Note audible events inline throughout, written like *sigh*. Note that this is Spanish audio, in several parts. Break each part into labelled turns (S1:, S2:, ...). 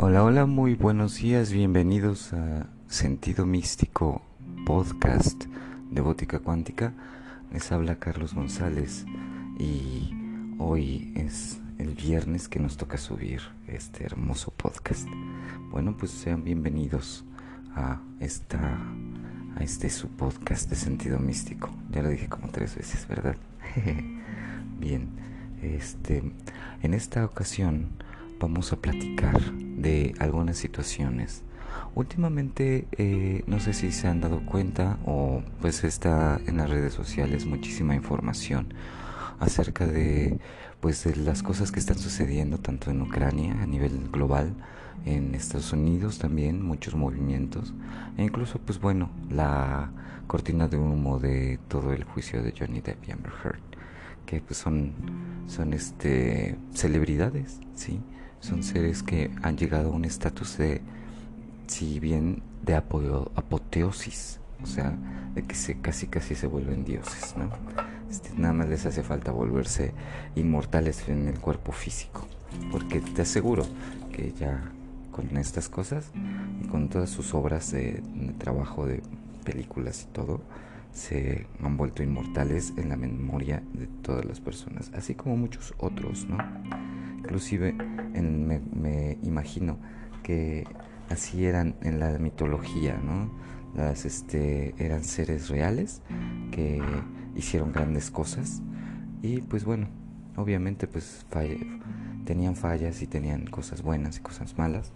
S1: Hola, hola, muy buenos días, bienvenidos a Sentido Místico Podcast de Bótica Cuántica. Les habla Carlos González y hoy es el viernes que nos toca subir este hermoso podcast. Bueno, pues sean bienvenidos a esta a este su podcast de Sentido Místico. Ya lo dije como tres veces, ¿verdad? *laughs* Bien, este en esta ocasión vamos a platicar de algunas situaciones. Últimamente, eh, no sé si se han dado cuenta o pues está en las redes sociales muchísima información acerca de pues las cosas que están sucediendo tanto en Ucrania a nivel global, en Estados Unidos también muchos movimientos e incluso pues bueno la cortina de humo de todo el juicio de Johnny Depp y Amber Heard que pues son son este celebridades, sí son seres que han llegado a un estatus de, si bien de apoteosis, o sea, de que se, casi casi se vuelven dioses, ¿no? Este, nada más les hace falta volverse inmortales en el cuerpo físico, porque te aseguro que ya con estas cosas y con todas sus obras de trabajo de películas y todo, se han vuelto inmortales en la memoria de todas las personas, así como muchos otros, ¿no? Inclusive me, imagino que así eran en la mitología, ¿no? Las, este, eran seres reales que hicieron grandes cosas y pues bueno, obviamente pues tenían fallas y tenían cosas buenas y cosas malas,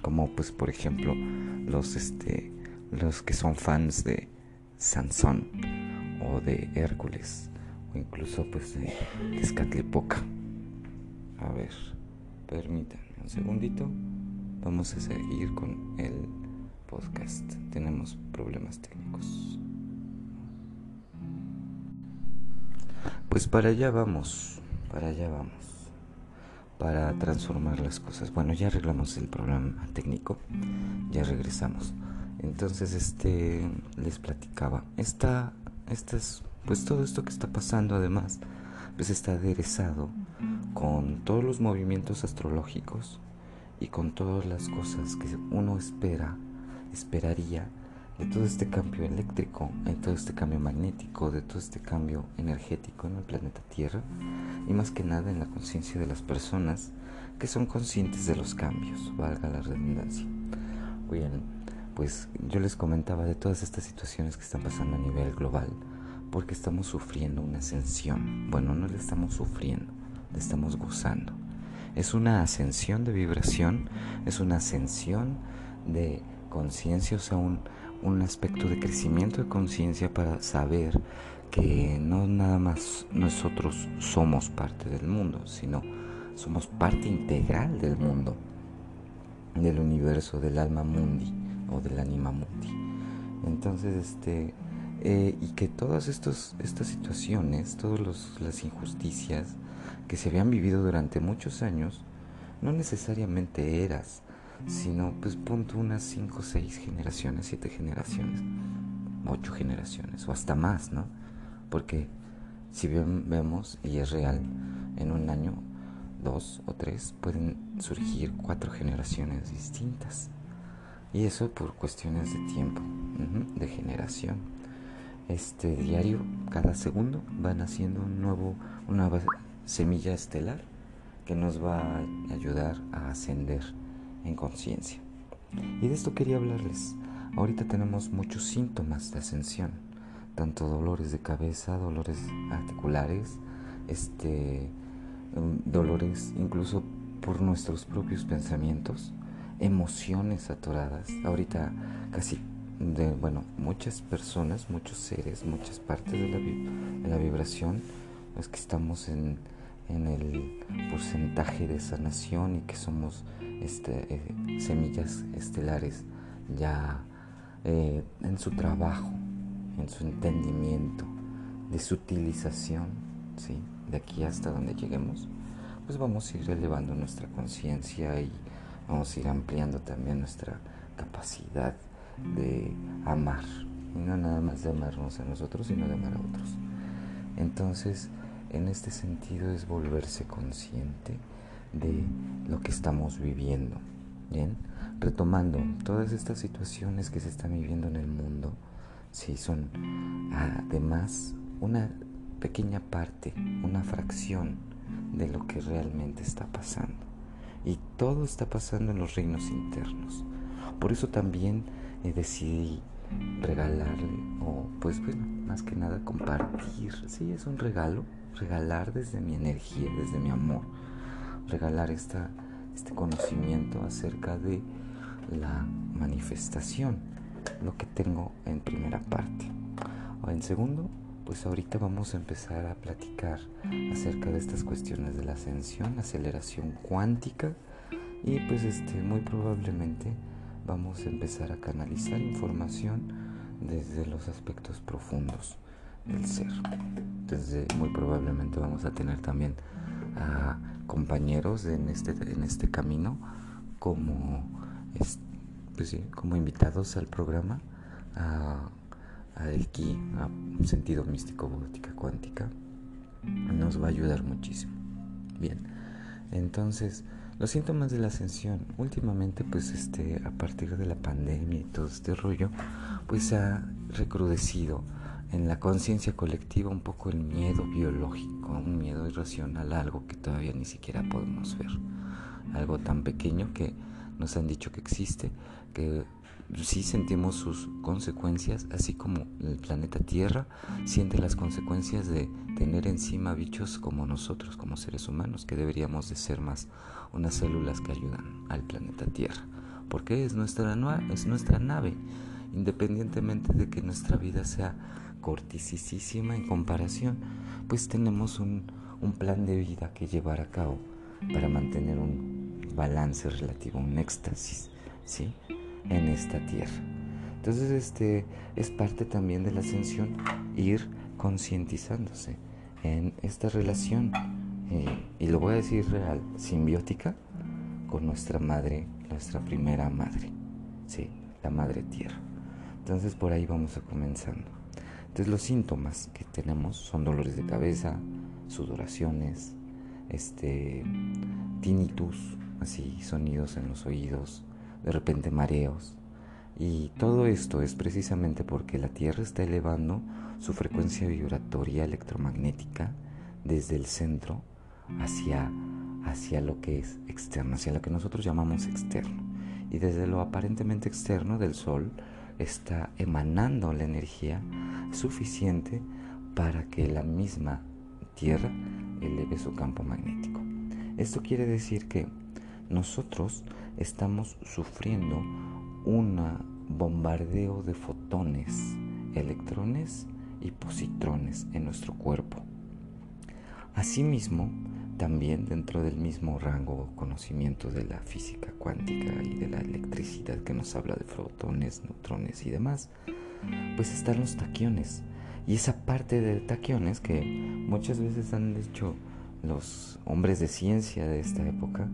S1: como pues por ejemplo los, este, los que son fans de Sansón o de Hércules o incluso pues de Escatlipoca. A ver, permítanme un segundito. Vamos a seguir con el podcast. Tenemos problemas técnicos. Pues para allá vamos, para allá vamos. Para transformar las cosas. Bueno, ya arreglamos el problema técnico. Ya regresamos. Entonces, este les platicaba. Esta, esta es, pues todo esto que está pasando además, pues está aderezado con todos los movimientos astrológicos y con todas las cosas que uno espera, esperaría de todo este cambio eléctrico, de todo este cambio magnético, de todo este cambio energético en el planeta Tierra y más que nada en la conciencia de las personas que son conscientes de los cambios, valga la redundancia. Bien, pues yo les comentaba de todas estas situaciones que están pasando a nivel global, porque estamos sufriendo una ascensión. Bueno, no le estamos sufriendo, estamos gozando. Es una ascensión de vibración, es una ascensión de conciencia, o sea, un, un aspecto de crecimiento de conciencia para saber que no nada más nosotros somos parte del mundo, sino somos parte integral del mundo, del universo, del alma mundi o del anima mundi. Entonces, este, eh, y que todas estos, estas situaciones, todas las injusticias, que se habían vivido durante muchos años, no necesariamente eras, sino pues punto unas 5, 6 generaciones, 7 generaciones, 8 generaciones o hasta más, ¿no? Porque si bien vemos, y es real, en un año, dos o tres, pueden surgir cuatro generaciones distintas. Y eso por cuestiones de tiempo, de generación. Este diario, cada segundo, van haciendo un nuevo, una semilla estelar que nos va a ayudar a ascender en conciencia. Y de esto quería hablarles. Ahorita tenemos muchos síntomas de ascensión, tanto dolores de cabeza, dolores articulares, este, mm, dolores incluso por nuestros propios pensamientos, emociones atoradas. Ahorita casi de, bueno, muchas personas, muchos seres, muchas partes de la, de la vibración, es que estamos en en el porcentaje de sanación y que somos este, eh, semillas estelares ya eh, en su trabajo, en su entendimiento, de su utilización, ¿sí? de aquí hasta donde lleguemos, pues vamos a ir elevando nuestra conciencia y vamos a ir ampliando también nuestra capacidad de amar, y no nada más de amarnos a nosotros, sino de amar a otros. Entonces, en este sentido es volverse consciente de lo que estamos viviendo, Bien, retomando todas estas situaciones que se están viviendo en el mundo, sí, son además una pequeña parte, una fracción de lo que realmente está pasando. Y todo está pasando en los reinos internos. Por eso también eh, decidí regalarle, o pues bueno, más que nada compartir. Sí, es un regalo, regalar desde mi energía, desde mi amor. Regalar esta, este conocimiento acerca de la manifestación, lo que tengo en primera parte. O en segundo, pues ahorita vamos a empezar a platicar acerca de estas cuestiones de la ascensión, aceleración cuántica y pues este muy probablemente vamos a empezar a canalizar información desde los aspectos profundos del ser. Entonces muy probablemente vamos a tener también compañeros en este, en este camino como, pues como invitados al programa. A, aquí a sentido místico, bótica cuántica, nos va a ayudar muchísimo. Bien, entonces, los síntomas de la ascensión, últimamente, pues este, a partir de la pandemia y todo este rollo, pues ha recrudecido en la conciencia colectiva un poco el miedo biológico, un miedo irracional algo que todavía ni siquiera podemos ver. Algo tan pequeño que nos han dicho que existe, que sí sentimos sus consecuencias, así como el planeta Tierra siente las consecuencias de tener encima bichos como nosotros, como seres humanos, que deberíamos de ser más unas células que ayudan al planeta Tierra, porque es nuestra, es nuestra nave, independientemente de que nuestra vida sea cortisísima en comparación, pues tenemos un, un plan de vida que llevar a cabo para mantener un balance relativo, un éxtasis, ¿sí? en esta tierra. Entonces, este es parte también de la ascensión ir concientizándose en esta relación, eh, y lo voy a decir real, simbiótica con nuestra madre, nuestra primera madre, sí, la madre tierra. Entonces por ahí vamos a comenzando. Entonces los síntomas que tenemos son dolores de cabeza, sudoraciones, este tinnitus, así sonidos en los oídos, de repente mareos. Y todo esto es precisamente porque la Tierra está elevando su frecuencia vibratoria electromagnética desde el centro hacia, hacia lo que es externo, hacia lo que nosotros llamamos externo. Y desde lo aparentemente externo del Sol está emanando la energía suficiente para que la misma Tierra eleve su campo magnético. Esto quiere decir que nosotros estamos sufriendo un bombardeo de fotones, electrones y positrones en nuestro cuerpo. Asimismo, también dentro del mismo rango conocimiento de la física cuántica y de la electricidad que nos habla de fotones, neutrones y demás, pues están los taquiones. Y esa parte de taquiones que muchas veces han dicho los hombres de ciencia de esta época,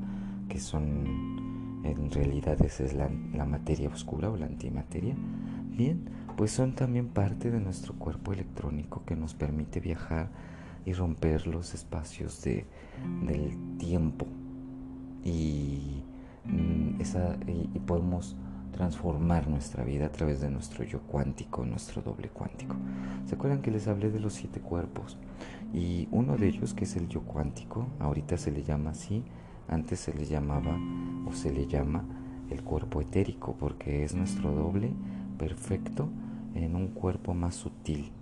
S1: que son en realidad esa es la, materia oscura o la antimateria, bien, pues son también parte de nuestro cuerpo electrónico que nos permite viajar y romper los espacios de, del tiempo y, mm, esa, y, podemos transformar nuestra vida a través de nuestro yo cuántico, nuestro doble cuántico. ¿Se acuerdan que les hablé de los siete cuerpos? Y uno de ellos, que es el yo cuántico, ahorita se le llama así, antes se le llamaba o se le llama el cuerpo etérico porque es nuestro doble perfecto en un cuerpo más sutil.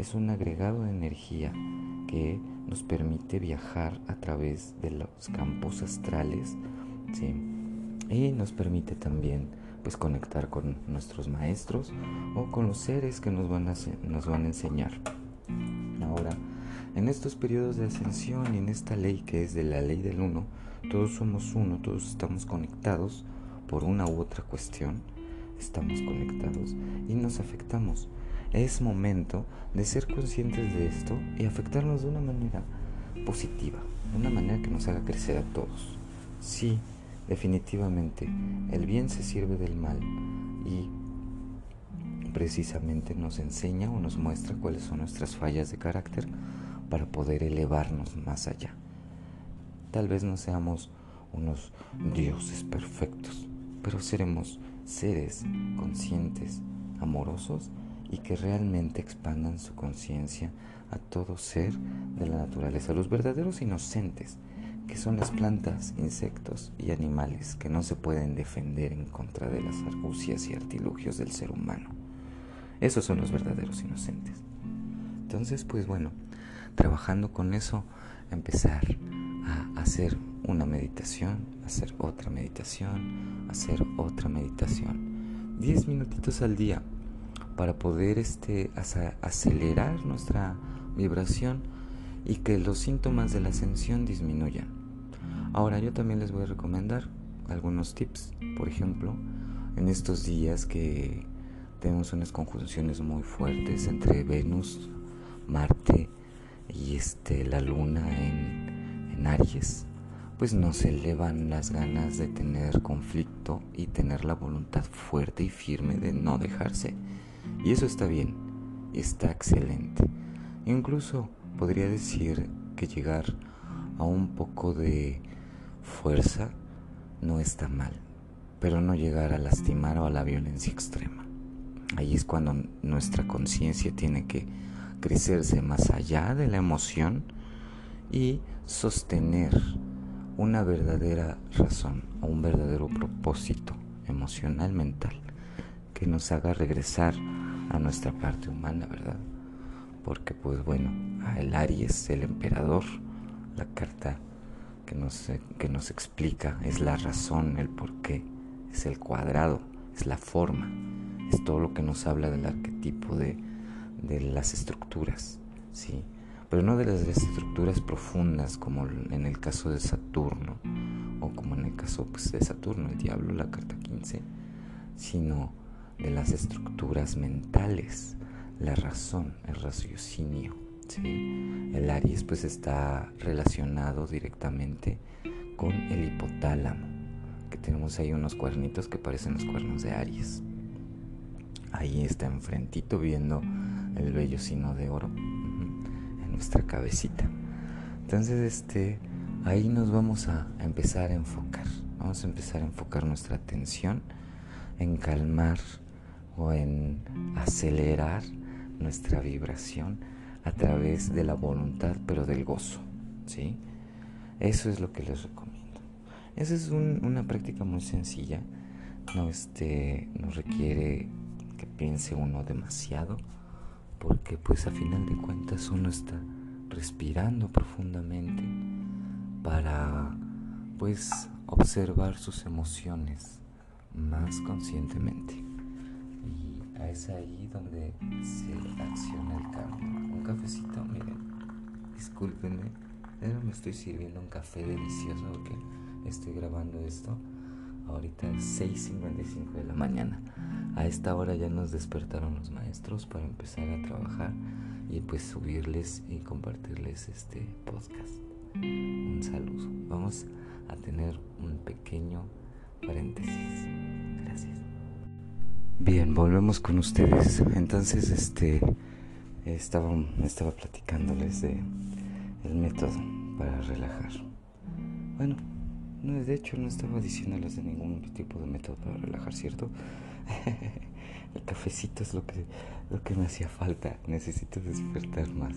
S1: Es un agregado de energía que nos permite viajar a través de los campos astrales y nos permite también pues conectar con nuestros maestros o con los seres que nos van a, nos van a enseñar. Ahora, en estos periodos de ascensión y en esta ley que es de la ley del uno, todos somos uno, todos estamos conectados por una u otra cuestión, estamos conectados y nos afectamos. Es momento de ser conscientes de esto y afectarnos de una manera positiva, de una manera que nos haga crecer a todos. Sí, definitivamente, el bien se sirve del mal y precisamente nos enseña o nos muestra cuáles son nuestras fallas de carácter para poder elevarnos más allá. Tal vez no seamos unos dioses perfectos, pero seremos seres conscientes, amorosos y que realmente expandan su conciencia a todo ser de la naturaleza, los verdaderos inocentes, que son las plantas, insectos y animales que no se pueden defender en contra de las argucias y artilugios del ser humano. Esos son los verdaderos inocentes. Entonces, pues bueno, trabajando con eso, empezar a hacer una meditación, hacer otra meditación, hacer otra meditación. Diez minutitos al día para poder este, acelerar nuestra vibración y que los síntomas de la ascensión disminuyan. Ahora yo también les voy a recomendar algunos tips. Por ejemplo, en estos días que tenemos unas conjunciones muy fuertes entre Venus, Marte y este, la Luna en, en Aries, pues nos elevan las ganas de tener conflicto y tener la voluntad fuerte y firme de no dejarse. Y eso está bien, está excelente. Incluso podría decir que llegar a un poco de fuerza no está mal, pero no llegar a lastimar o a la violencia extrema. Ahí es cuando nuestra conciencia tiene que crecerse más allá de la emoción y sostener una verdadera razón o un verdadero propósito emocional mental que nos haga regresar a nuestra parte humana, ¿verdad? Porque pues bueno, el Aries, el emperador, la carta que nos, que nos explica es la razón, el porqué, es el cuadrado, es la forma, es todo lo que nos habla del arquetipo de, de las estructuras, ¿sí? Pero no de las estructuras profundas como en el caso de Saturno o como en el caso pues, de Saturno, el diablo, la carta 15, sino de las estructuras mentales, la razón, el raciocinio. El Aries pues está relacionado directamente con el hipotálamo, que tenemos ahí unos cuernitos que parecen los cuernos de Aries. Ahí está enfrentito viendo el bello sino de oro en nuestra cabecita. Entonces, este, ahí nos vamos a empezar a enfocar. Vamos a empezar a enfocar nuestra atención en calmar o en acelerar nuestra vibración a través de la voluntad, pero del gozo, ¿sí? Eso es lo que les recomiendo. Esa es una práctica muy sencilla, no, este, no requiere que piense uno demasiado, porque pues a final de cuentas uno está respirando profundamente para pues observar sus emociones más conscientemente es ahí donde se acciona el cambio. Un cafecito, miren, discúlpenme, pero me estoy sirviendo un café delicioso porque estoy grabando esto ahorita es 6.55 de la mañana. A esta hora ya nos despertaron los maestros para empezar a trabajar y pues subirles y compartirles este podcast. Un saludo. Vamos a tener un pequeño paréntesis. Gracias. Bien, volvemos con ustedes. Entonces, este estaba, estaba platicándoles de el método para relajar. Bueno, no, de hecho no estaba diciéndoles de ningún tipo de método para relajar, ¿cierto? *laughs* el cafecito es lo que, lo que me hacía falta. Necesito despertar más.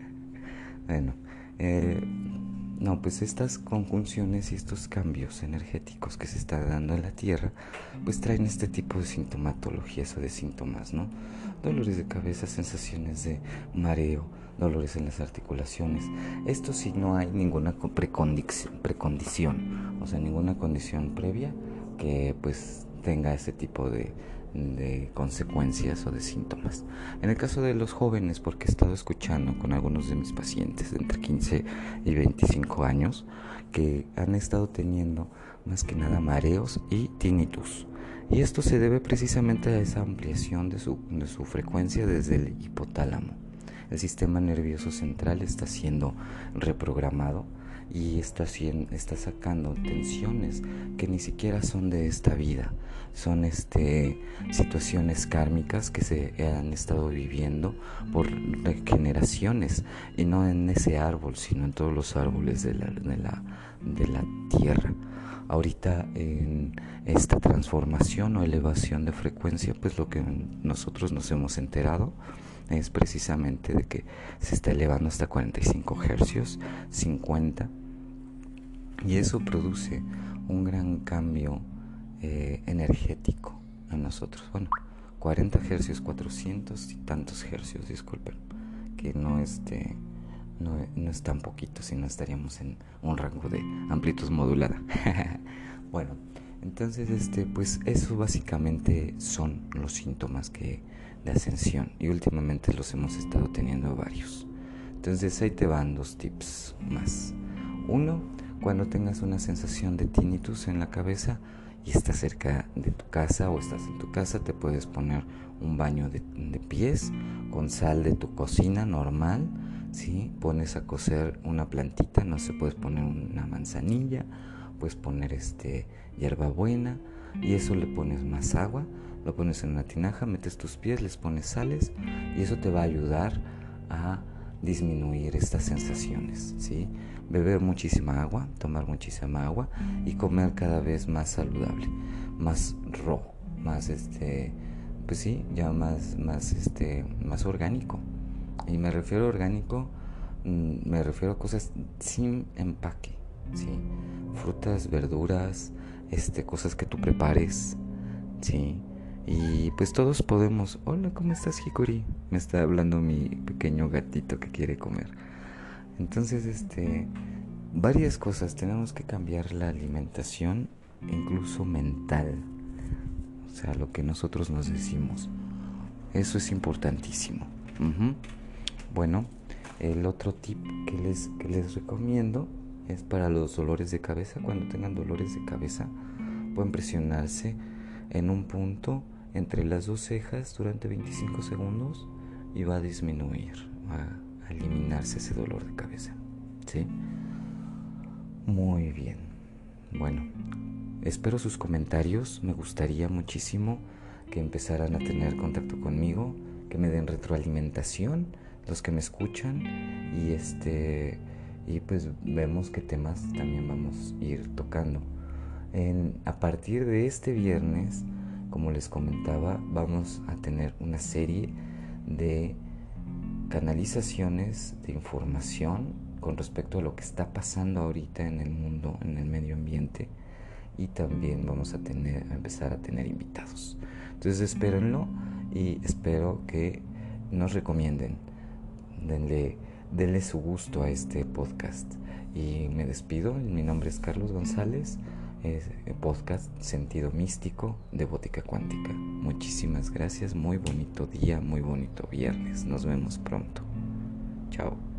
S1: *laughs* bueno, eh, no, pues estas conjunciones y estos cambios energéticos que se están dando en la Tierra, pues traen este tipo de sintomatologías o de síntomas, ¿no? Dolores de cabeza, sensaciones de mareo, dolores en las articulaciones. Esto si no hay ninguna precondición, o sea, ninguna condición previa que pues tenga ese tipo de, de consecuencias o de síntomas. En el caso de los jóvenes, porque he estado escuchando con algunos de mis pacientes de entre 15 y 25 años que han estado teniendo más que nada mareos y tinnitus. Y esto se debe precisamente a esa ampliación de su, de su frecuencia desde el hipotálamo. El sistema nervioso central está siendo reprogramado y está, está sacando tensiones que ni siquiera son de esta vida, son este, situaciones kármicas que se han estado viviendo por generaciones y no en ese árbol, sino en todos los árboles de la, de la, de la tierra. Ahorita en esta transformación o elevación de frecuencia, pues lo que nosotros nos hemos enterado es precisamente de que se está elevando hasta 45 hercios, 50, y eso produce un gran cambio eh, energético en nosotros. Bueno, 40 hercios, 400 y tantos hercios, disculpen, que no este no, no es tan poquito, sino estaríamos en un rango de amplitud modulada. *laughs* bueno, entonces este pues eso básicamente son los síntomas que de ascensión y últimamente los hemos estado teniendo varios. Entonces ahí te van dos tips más. Uno, cuando tengas una sensación de tinnitus en la cabeza y estás cerca de tu casa o estás en tu casa, te puedes poner un baño de, pies con sal de tu cocina normal. ¿sí? Pones a cocer una plantita, no sé, puedes poner una manzanilla, puedes poner este hierbabuena y eso le pones más agua lo pones en una tinaja, metes tus pies, les pones sales y eso te va a ayudar a disminuir estas sensaciones, ¿sí? Beber muchísima agua, tomar muchísima agua y comer cada vez más saludable, más raw, más este, pues sí, ya más, más este, más orgánico. Y me refiero a orgánico, mm, me refiero a cosas sin empaque, ¿sí? Frutas, verduras, este, cosas que tú prepares, ¿sí? Y pues todos podemos. Hola, ¿cómo estás, Hikori? Me está hablando mi pequeño gatito que quiere comer. Entonces, este. Varias cosas. Tenemos que cambiar la alimentación, incluso mental. O sea, lo que nosotros nos decimos. Eso es importantísimo. Bueno, el otro tip que les, que les recomiendo es para los dolores de cabeza. Cuando tengan dolores de cabeza, pueden presionarse en un punto entre las dos cejas durante 25 segundos y va a disminuir, va a eliminarse ese dolor de cabeza. ¿Sí? Muy bien. Bueno, espero sus comentarios. Me gustaría muchísimo que empezaran a tener contacto conmigo, que me den retroalimentación, los que me escuchan y este y pues vemos qué temas también vamos a ir tocando. En, a partir de este viernes como les comentaba, vamos a tener una serie de canalizaciones de información con respecto a lo que está pasando ahorita en el mundo, en el medio ambiente y también vamos a tener a empezar a tener invitados. Entonces espérenlo y espero que nos recomienden. Denle, denle su gusto a este podcast. Y me despido. Mi nombre es Carlos González es podcast Sentido Místico de Bótica Cuántica. Muchísimas gracias, muy bonito día, muy bonito viernes. Nos vemos pronto. Chao.